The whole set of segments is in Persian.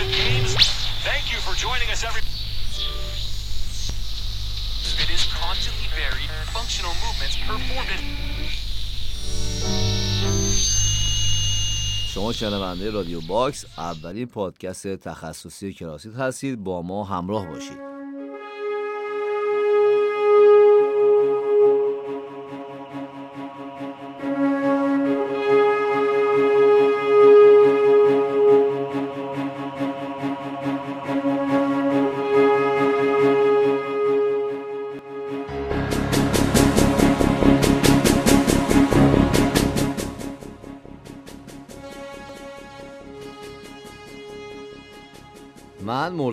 CrossFit Games. Thank you for joining us, every. It is constantly varied, functional movements performed شما شنونده رادیو باکس اولین پادکست تخصصی کراسیت هستید با ما همراه باشید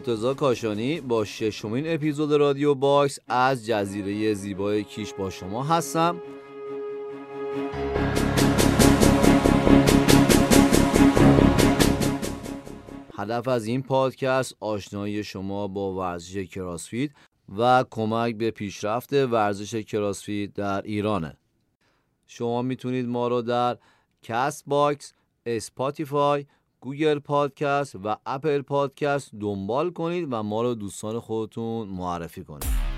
مرتضی کاشانی با ششمین اپیزود رادیو باکس از جزیره زیبای کیش با شما هستم. هدف از این پادکست آشنایی شما با ورزش CrossFit و کمک به پیشرفت ورزش CrossFit در ایرانه. شما می‌تونید ما رو در Castbox، Spotify، Google Podcast و Apple Podcast دنبال کنید و ما رو دوستان خودتون معرفی کنید.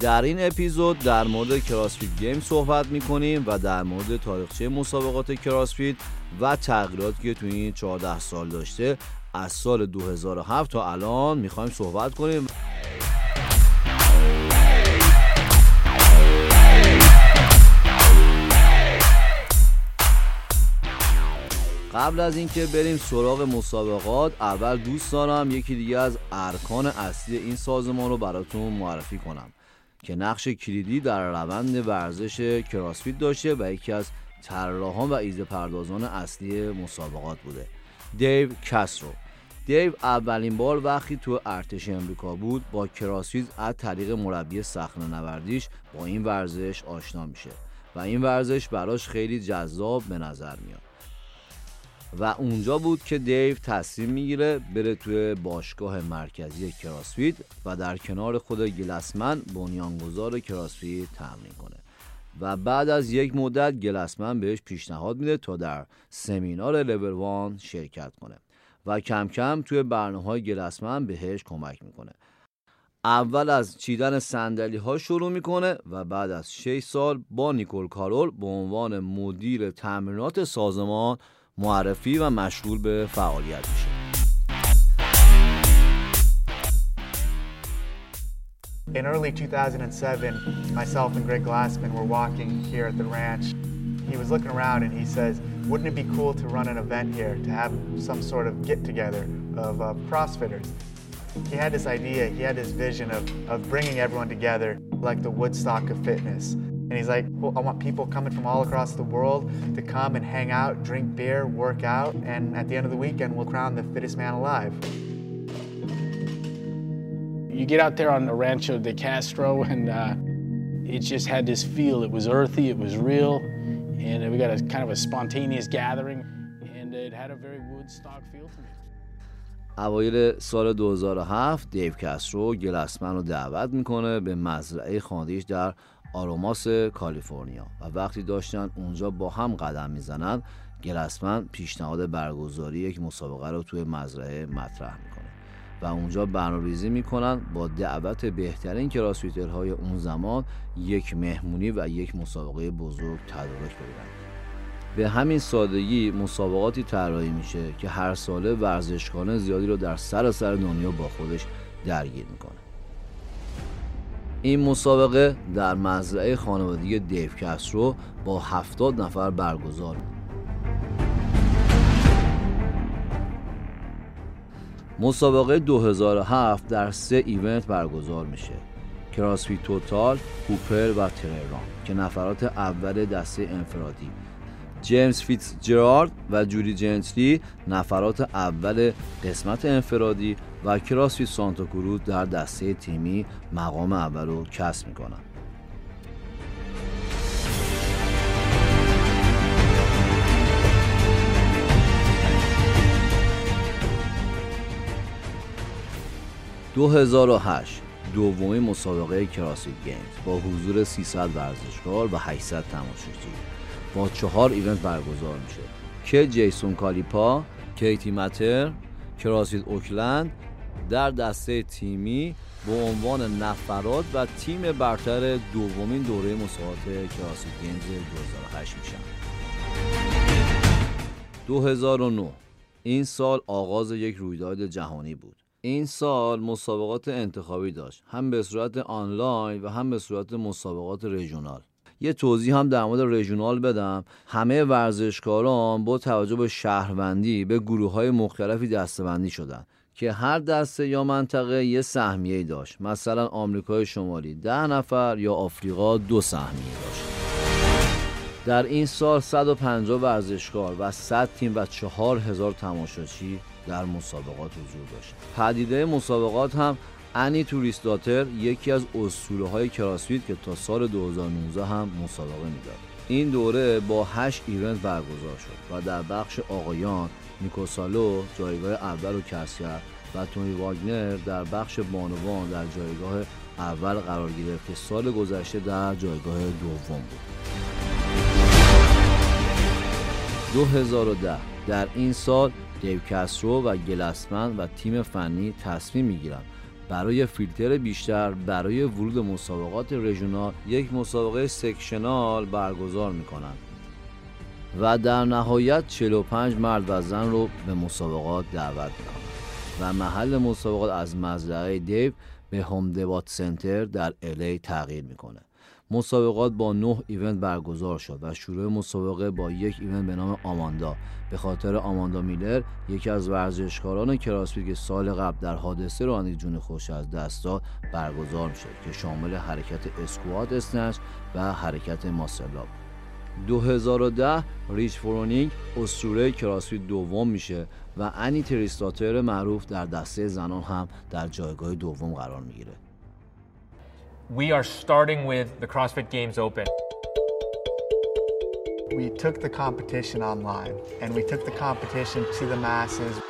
در این اپیزود در مورد CrossFit Game صحبت می‌کنیم و در مورد تاریخچه مسابقات CrossFit و تغییراتی که توی این 14 سال داشته از سال 2007 تا الان می‌خوایم صحبت کنیم. قبل از اینکه بریم سراغ مسابقات اول دوست دارم یکی دیگه از ارکان اصلی این سازمان رو براتون معرفی کنم که نقش کلیدی در روند ورزش کراسفیت داشته و یکی از طراحان و ایزه پردازان اصلی مسابقات بوده دیو کسرو دیو اولین بار وقتی تو ارتش امریکا بود با کراسفیت از طریق مربی سخن نوردیش با این ورزش آشنا میشه و این ورزش براش خیلی جذاب به نظر میاد. و اونجا بود که دیو تصمیم می‌گیره بره توی باشگاه مرکزی کراسفیت و در کنار خود گلسمن بنیانگذار کراسفیت تمرین کنه. و بعد از یک مدت گلسمن بهش پیشنهاد میده تا در سمینار لول وان شرکت کنه و کم کم توی برنامه های گلسمن بهش کمک می‌کنه. اول از چیدن سندلی ها شروع می‌کنه و بعد از 6 سال با نیکول کارول به عنوان مدیر تمرینات سازمان معرفی و مشغول به فعالیت میشه In early 2007, myself and Greg Glassman were walking here at the ranch. He was looking around and he says, wouldn't it be cool to run an event here, to have some sort of get-together of uh, CrossFitters? He had this idea, he had this vision of, of bringing everyone together like the Woodstock of fitness. And he's like, well, I want people coming from all across the world to come and hang out, drink beer, work out, and at the end of the weekend, we'll crown the fittest man alive. You get out there on the Rancho de Castro, and uh, it just had this feel. It was earthy, it was real, and we got a kind of a spontaneous gathering, and it had a very Woodstock feel to me. اوایل سال 2007 دیو کسترو گلسمن رو دعوت میکنه به مزرعه خانگیش در آروماس کالیفرنیا و وقتی داشتن اونجا با هم قدم می‌زنن گلسمن پیشنهاد برگزاری یک مسابقه رو توی مزرعه مطرح می‌کنه و اونجا برنامه‌ریزی می‌کنن با دعوت بهترین کراسفیترهای اون زمان یک مهمونی و یک مسابقه بزرگ تدارک بگیرن به همین سادگی مسابقاتی طراحی میشه که هر ساله ورزشکاران زیادی رو در سراسر دنیا با خودش درگیر می‌کنه. این مسابقه در مزرعه خانوادگی دیو کسرو با هفتاد نفر برگزار مسابقه 2007 در سه ایونت برگزار میشه. کراسفیت توتال، کوپر و تریران که نفرات اول دسته انفرادی. جیمز فیتز جرارد و جولی جنتلی نفرات اول قسمت انفرادی و کراسفیت سانتا کروز در دسته تیمی مقام اول رو کسب می‌کنن. دو دومین مسابقه CrossFit Games با حضور 300 ورزشکار و 800 تماشاچی. با چهار event برگزار میشه. که جیسون کالیپا، کیتی متر، CrossFit Oakland در دسته تیمی به عنوان نفرات و تیم برتر دومین دوره مسابقات CrossFit Games 2008 میشن. 2009 این سال آغاز یک رویداد جهانی بود. این سال مسابقات انتخابی داشت. هم به صورت آنلاین و هم به صورت مسابقات رژونال یه توضیح هم در مورد رژونال بدم. همه ورزشکاران با توجه به شهروندی به گروه های مختلفی دستبندی شدن که هر دسته یا منطقه یه سهمیه داشت. مثلا آمریکای شمالی ده نفر یا آفریقا دو سهمیه داشت. در این سال 150 ورزشکار و 100 تیم و 4000 تماشاچی در مسابقات حضور داشت. پدیده مسابقات هم انی توریستاتر یکی از اسطوره های کراسفیت که تا سال 2019 هم مسابقه می‌داد. این دوره با 8 ایونت برگزار شد و در بخش آقایان نیکوسالو جایگاه اول رو کسب کرد و تونی واگنر در بخش بانوان در جایگاه اول قرار گرفت که سال گذشته در جایگاه دوم بود. 2010 در این سال دیو کسرو و گلسمن و تیم فنی تصمیم می‌گیرند برای فیلتر بیشتر برای ورود مسابقات رژونال یک مسابقه سکشنال برگزار می‌کنند. و در نهایت 45 مرد و زن رو به مسابقات دعوت می‌کنند. و محل مسابقات از مزرعه دیو به Home Depot Center در LA تغییر می‌کنه. مسابقات با نه event برگزار شد و شروع مسابقه با یک event به نام آماندا. به خاطر آماندا میلر یکی از ورزشکاران CrossFit که سال قبل در حادثه رانندگی جون خودش از دست داد برگزار شد که شامل حرکت squat snatch و حرکت muscle-up 2010 ریچ فرونینگ اسطوره کراسفیت دوم میشه و انی تریستاتر معروف در دسته زنان هم در جایگاه دوم قرار می‌گیره. We are starting with the CrossFit Games Open. We took the competition online and we took the competition to the masses.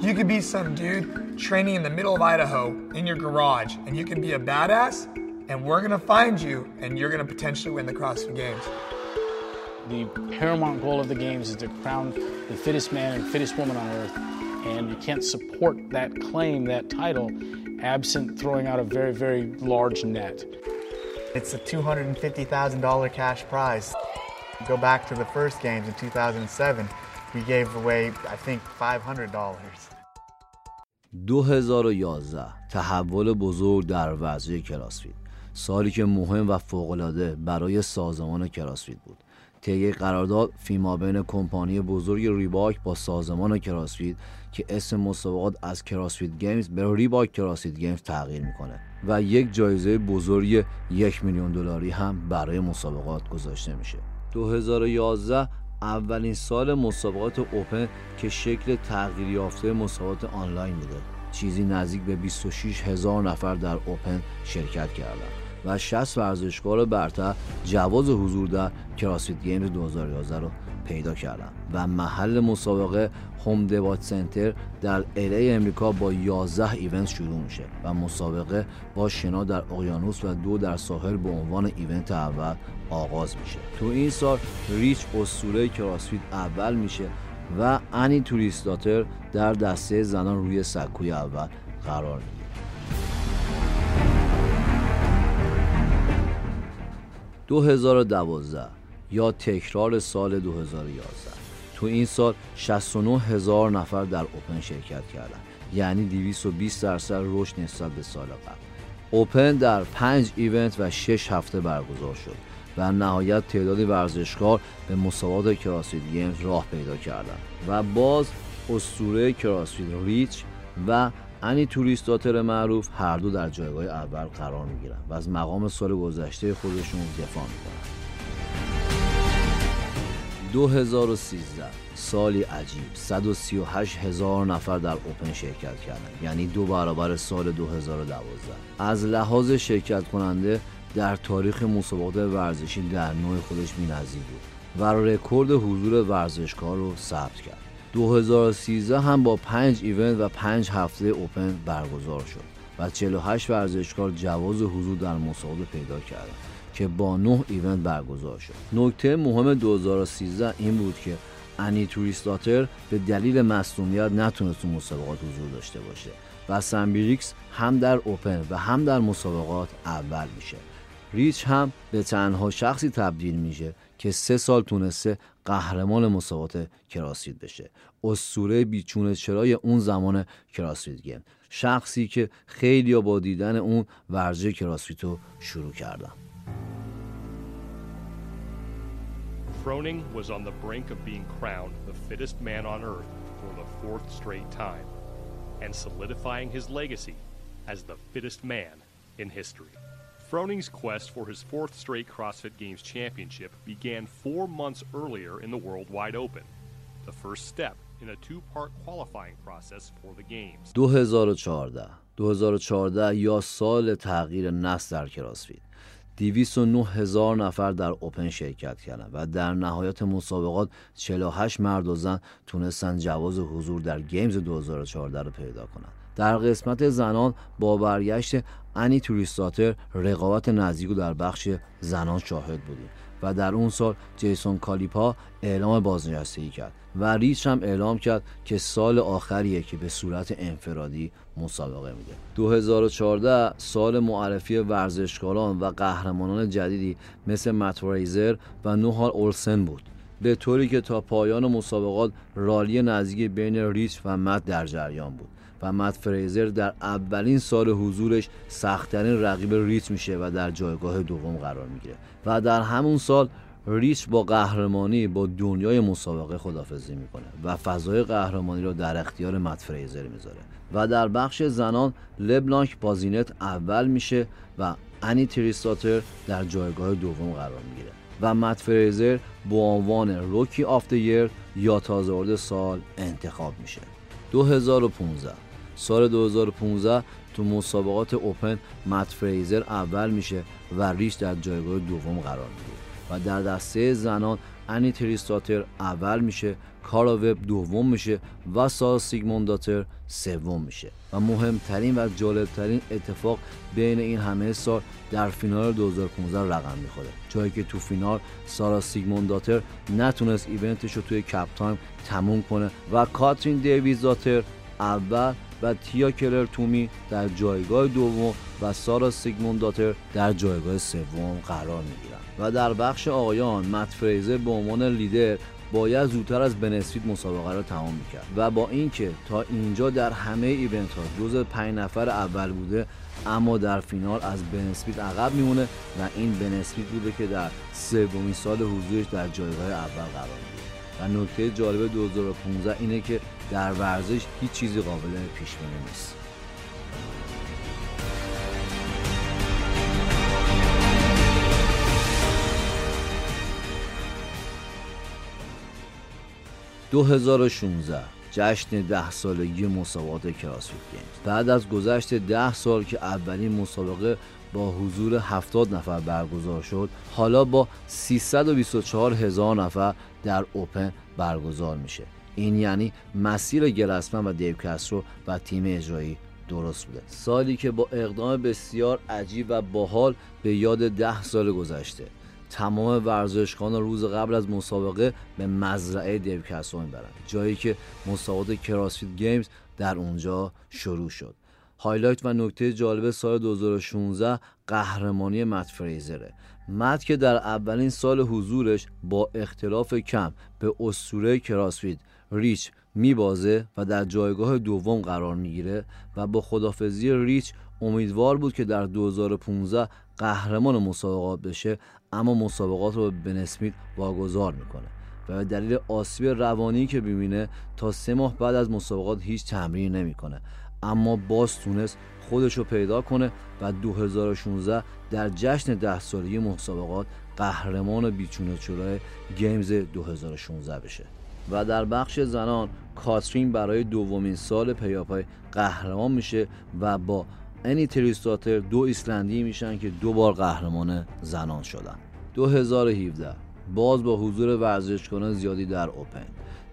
You could be some dude training in the middle of Idaho in your garage, and you can be a badass, and we're gonna find you, and you're gonna potentially win the CrossFit Games. The paramount goal of the Games is to crown the fittest man and fittest woman on earth, and you can't support that claim, that title, absent throwing out a very, very large net. It's a $250,000 cash prize. Go back to the first games in 2007, we gave away, I think, $500. 2011 تحول بزرگ در ورزش کراسفیت سالی که مهم و فوقالعاده برای سازمان کراسفیت بود طی قرارداد فیما بین کمپانی بزرگ Reebok با سازمان CrossFit که اسم مسابقات از CrossFit Games به Reebok CrossFit Games تغییر می‌کنه و یک جایزه بزرگ یک میلیون دلاری هم برای مسابقات گذاشته میشه. 2011 اولین سال مسابقات Open که شکل تغییر یافته مسابقات آنلاین بوده. چیزی نزدیک به 26 هزار نفر در Open شرکت کردند. و 60 ورزشکار برتر جواز حضور در CrossFit Games 2011 رو پیدا کردن. و محل مسابقه Home Depot Center در LA امریکا با 11 event شروع میشه و مسابقه با شنا در اقیانوس و دو در ساحل به عنوان event اول آغاز میشه. تو این سال ریچ اسطوره CrossFit اول میشه و انی توریستاتر در دسته زنان روی سکوی اول قرار می‌گیره. 2012 یا تکرار سال 2011 تو این سال 69 هزار نفر در اوپن شرکت کردن. یعنی 220 درصد رشد نسبت به سال قبل. اوپن در 5 ایونت و 6 هفته برگزار شد و نهایت تعدادی ورزشکار به مسابقات کراسفیت گیمز راه پیدا کردند و باز اسطوره کراسفیت ریچ و انی توریستاتر معروف هر دو در جایگاه اول قرار می‌گیرن و از مقام سال گذشته خودشون دفاع می‌کنن. 2013 سالی عجیب 138 هزار نفر در اوپن شرکت کردند یعنی دو برابر سال 2012 از لحاظ شرکت کننده در تاریخ مسابقات ورزشی در نوع خودش بی‌نظیر بود و رکورد حضور ورزشکار رو ثبت کرد. 2013 هم با 5 event و 5 هفته Open برگزار شد و 48 ورزشکار جواز حضور در مسابقه پیدا کردند که با 9 event برگزار شد. نکته مهم 2013 این بود که انی توریسداتر به دلیل مصدومیت نتونست تو مسابقات حضور داشته باشه و سم بریگز هم در Open و هم در مسابقات اول میشه ریچ هم به تنها شخصی تبدیل میشه که سه سال تونسته قهرمان مسابقات CrossFit بشه اسطوره بی‌چون و چرای اون زمان CrossFit Game شخصی که خیلی با دیدن اون ورزش CrossFit رو شروع کردن Froning was on the brink of being crowned the fittest man on earth for the fourth straight time and solidifying his legacy as the fittest man in history. Froning's quest for his fourth straight CrossFit Games championship began four months earlier in the World Wide Open, the first step in a two part qualifying process for the Games. 2014 2014 یا سال تغییر نسل در کراسفیت 209 هزار نفر در اوپن شرکت کردند و در نهایت مسابقات 48 مرد و زن تونستن جواز حضور در گیمز 2014 رو پیدا کنند. در قسمت زنان با برگشت انی توریستاتر رقابت نزدیک در بخش زنان شاهد بودیم و در اون سال جیسون کالیپا اعلام بازنشستگی کرد و ریچ هم اعلام کرد که سال آخریه که به صورت انفرادی مسابقه میده. 2014 سال معرفی ورزشکاران و قهرمانان جدیدی مثل مت و نوهال اولسن بود. به طوری که تا پایان مسابقات رالی نزدیک بین ریچ و مت در جریان بود. و مت فریزر در اولین سال حضورش سختترین رقیب ریچ میشه و در جایگاه دوم قرار می‌گیره. و در همون سال ریچ با قهرمانی با دنیای مسابقه خدافزی می‌کنه و فضای قهرمانی رو در اختیار مت فریزر می‌ذاره. و در بخش زنان لبلانک بازینت اول میشه و انی توریسداتر در جایگاه دوم قرار می‌گیره. و مت فریزر با عنوان Rookie of Year یا تازه سال انتخاب میشه. 2015 سال 2015 تو مسابقات Open مت فریزر اول میشه و ریش در جایگاه دوم قرار می‌گیره. و در دسته زنان انی توریسداتر اول میشه کارا وب دوم میشه و سارا سیگمونداتر سوم میشه. و مهمترین و جالبترین اتفاق بین این همه سال در فینال 2015 رقم می‌خوره. جایی که تو فینال سارا سیگمونداتر نتونست event ش رو توی cap time تموم کنه و کاترین دیویدزداتر اول و تیا کلر تومی در جایگاه دوم و سارا سیگمونداتر در جایگاه سوم قرار می‌گیرند و در بخش آقایان مت فریزر به عنوان لیدر باید زودتر از بن اسمیت مسابقه را تمام می‌کرد و با اینکه تا اینجا در همه event ها جز پنج نفر اول بوده اما در فینال از بنسفیت عقب میمونه و این بنسفیت بوده که در سومین سال حضورش در جایگاه اول قرار می‌گیره. و نکته جالب 2015 اینه که در ورزش هیچ چیزی قابل پیش بینی نیست 2016 جشن ده سالگی مسابقات کراسفیت گیمز. بعد از گذشت ده سال که اولین مسابقه با حضور 70 نفر برگزار شد. حالا با 324 هزار نفر در اوپن برگزار میشه. این یعنی مسیر گرسمن و دیو کسرو و تیم اجرایی درست بوده. سالی که با اقدام بسیار عجیب و باحال به یاد ده سال گذشته. تمام ورزشکان روز قبل از مسابقه به مزرعه دیوکسو می‌برن جایی که مسابقات CrossFit Games در اونجا شروع شد. highlight و نکته جالب سال 2016 قهرمانی مت فریزره. مت که در اولین سال حضورش با اختلاف کم به اسطوره CrossFit ریچ میبازه و در جایگاه دوم قرار می‌گیره و با خداحافظی ریچ امیدوار بود که در 2015 قهرمان مسابقات بشه اما مسابقات رو به بن واگذار می‌کنه و به دلیل آسیب روانی که می‌بینه تا سه ماه بعد از مسابقات هیچ تمرین نمی‌کنه. اما باز تونست خودش رو پیدا کنه و 2016 در جشن ده سالگی مسابقات قهرمان بی‌چون و چرای Games 2016 بشه. و در بخش زنان کاترین برای دومین سال پیاپی قهرمان میشه و با انی توریسداتر دو ایسلندی میشن که دو بار قهرمان زنان شدن. 2017 باز با حضور ورزشکاران زیادی در اوپن.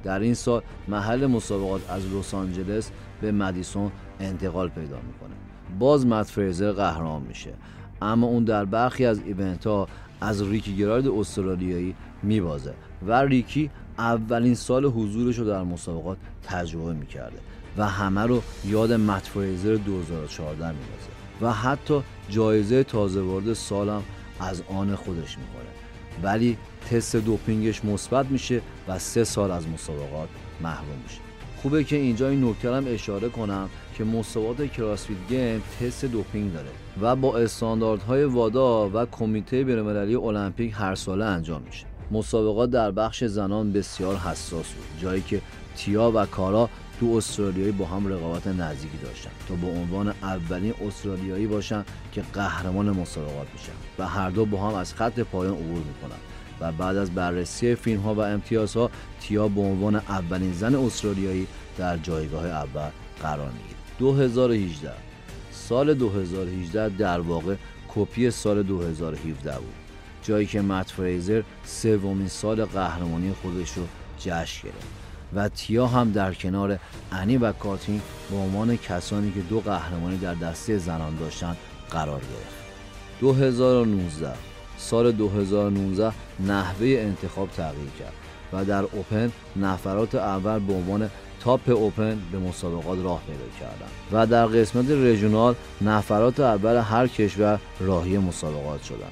در این سال محل مسابقات از لس آنجلس به مدیسون انتقال پیدا می‌کنه. باز مت فریزر قهرمان میشه. اما اون در برخی از ایونت ها از ریکی گرارد استرالیایی میبازه و ریکی اولین سال حضورش رو در مسابقات تجربه می‌کرده و همه رو یاد مت فریزر 2014 میبازه و حتی جایزه تازه وارد سالم از آن خودش می‌کنه ولی تست دوپینگش مثبت میشه و سه سال از مسابقات محروم میشه. خوبه که اینجا این نکته هم اشاره کنم که مسابقات کراسفیت گیم تست دوپینگ داره و با استانداردهای وادا و کمیته بین‌المللی المپیک هر ساله انجام میشه. مسابقات در بخش زنان بسیار حساس بود جایی که تیا و کارا دو استرالیایی با هم رقابت نزدیکی داشتن تا به عنوان اولین استرالیایی باشن که قهرمان مسابقات میشن و هر دو با هم از خط پایان عبور می‌کنن. و بعد از بررسی فیلم ها و امتیازها تیا به عنوان اولین زن استرالیایی در جایگاه اول قرار می‌گیره. 2018 سال 2018 در واقع کپی سال 2017 بود. جایی که مت فریزر سومین سال قهرمانی خودش رو جشن گرفت و تیا هم در کنار انی و کاتین به عنوان کسانی که دو قهرمانی در دسته زنان داشتن قرار گرفت. 2019 سال 2019 نحوه انتخاب تغییر کرد و در اوپن نفرات اول به عنوان تاپ اوپن به مسابقات راه پیدا کردند و در قسمت رژونال نفرات اول هر کشور راهی مسابقات شدند.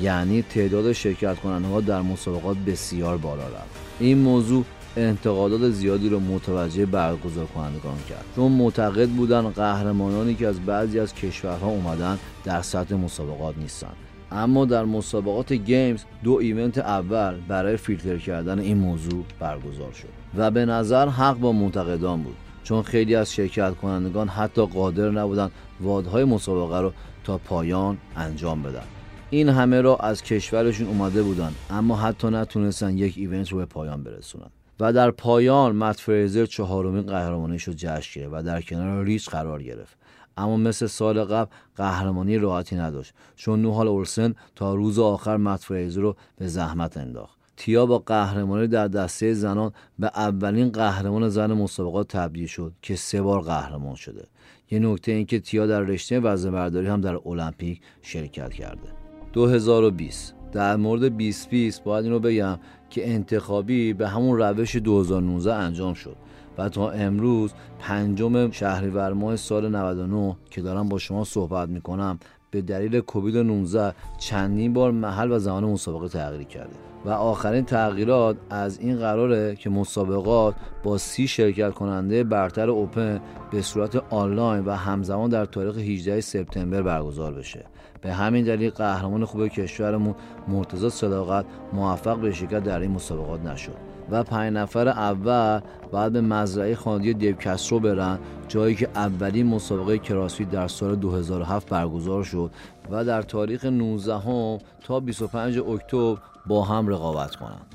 یعنی تعداد شرکت کننده ها در مسابقات بسیار بالا رفت. این موضوع انتقادات زیادی رو متوجه برگزار کنندگان کرد. چون معتقد بودن قهرمانانی که از بعضی از کشورها اومدن در سطح مسابقات نیستند. اما در مسابقات گیمز دو ایونت اول برای فیلتر کردن این موضوع برگزار شد و به نظر حق با منتقدان بود. چون خیلی از شرکت کنندگان حتی قادر نبودند وادهای مسابقه رو تا پایان انجام بدن. این همه را از کشورشون اومده بودن اما حتی نتونستن یک ایونت رو به پایان برسونن. و در پایان مت فریزر چهارمین قهرمانیش رو جشن گرفت و در کنار ریچ قرار گرفت. اما مثل سال قبل قهرمانی راحتی نداشت. چون نوهال اولسن تا روز آخر مت رو به زحمت انداخت. تیا با قهرمانی در دسته زنان به اولین قهرمان زن مسابقات تبدیل شد که سه بار قهرمان شده. یه نکته این که تیا در رشته وزنه برداری هم در المپیک شرکت کرده. 2020 در مورد 2020 باید این رو بگم که انتخابی به همون روش 2019 انجام شد. و تا امروز پنجم شهریور ماه سال 99 که دارم با شما صحبت می‌کنم. به دلیل کووید 19 چندین بار محل و زمان مسابقه تغییر کرده. و آخرین تغییرات از این قراره که مسابقات با سی شرکت کننده برتر اوپن به صورت آنلاین و همزمان در تاریخ 18 سپتامبر برگزار بشه. به همین دلیل قهرمان خوب کشورمون مرتضی صداقت موفق به شرکت در این مسابقات نشد. و پنج نفر اول بعد به مزرعه خانگی دیو کسرو برن جایی که اولین مسابقه کراسفیت در سال 2007 برگزار شد و در تاریخ 19 هم تا 25 اکتبر با هم رقابت کنند.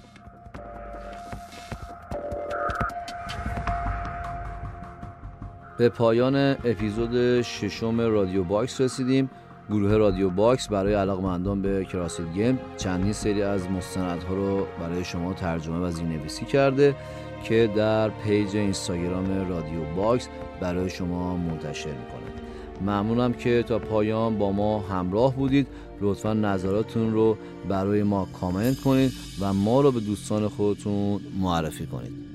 به پایان اپیزود ششم رادیو باکس رسیدیم گروه رادیو باکس برای علاقمندان به CrossFit Game چندین سری از مستندها رو برای شما ترجمه و زیرنویسی کرده که در page اینستاگرام رادیو باکس برای شما منتشر می‌کنه. ممنونم که تا پایان با ما همراه بودید. لطفا نظراتتون رو برای ما کامنت کنید و ما رو به دوستان خودتون معرفی کنید.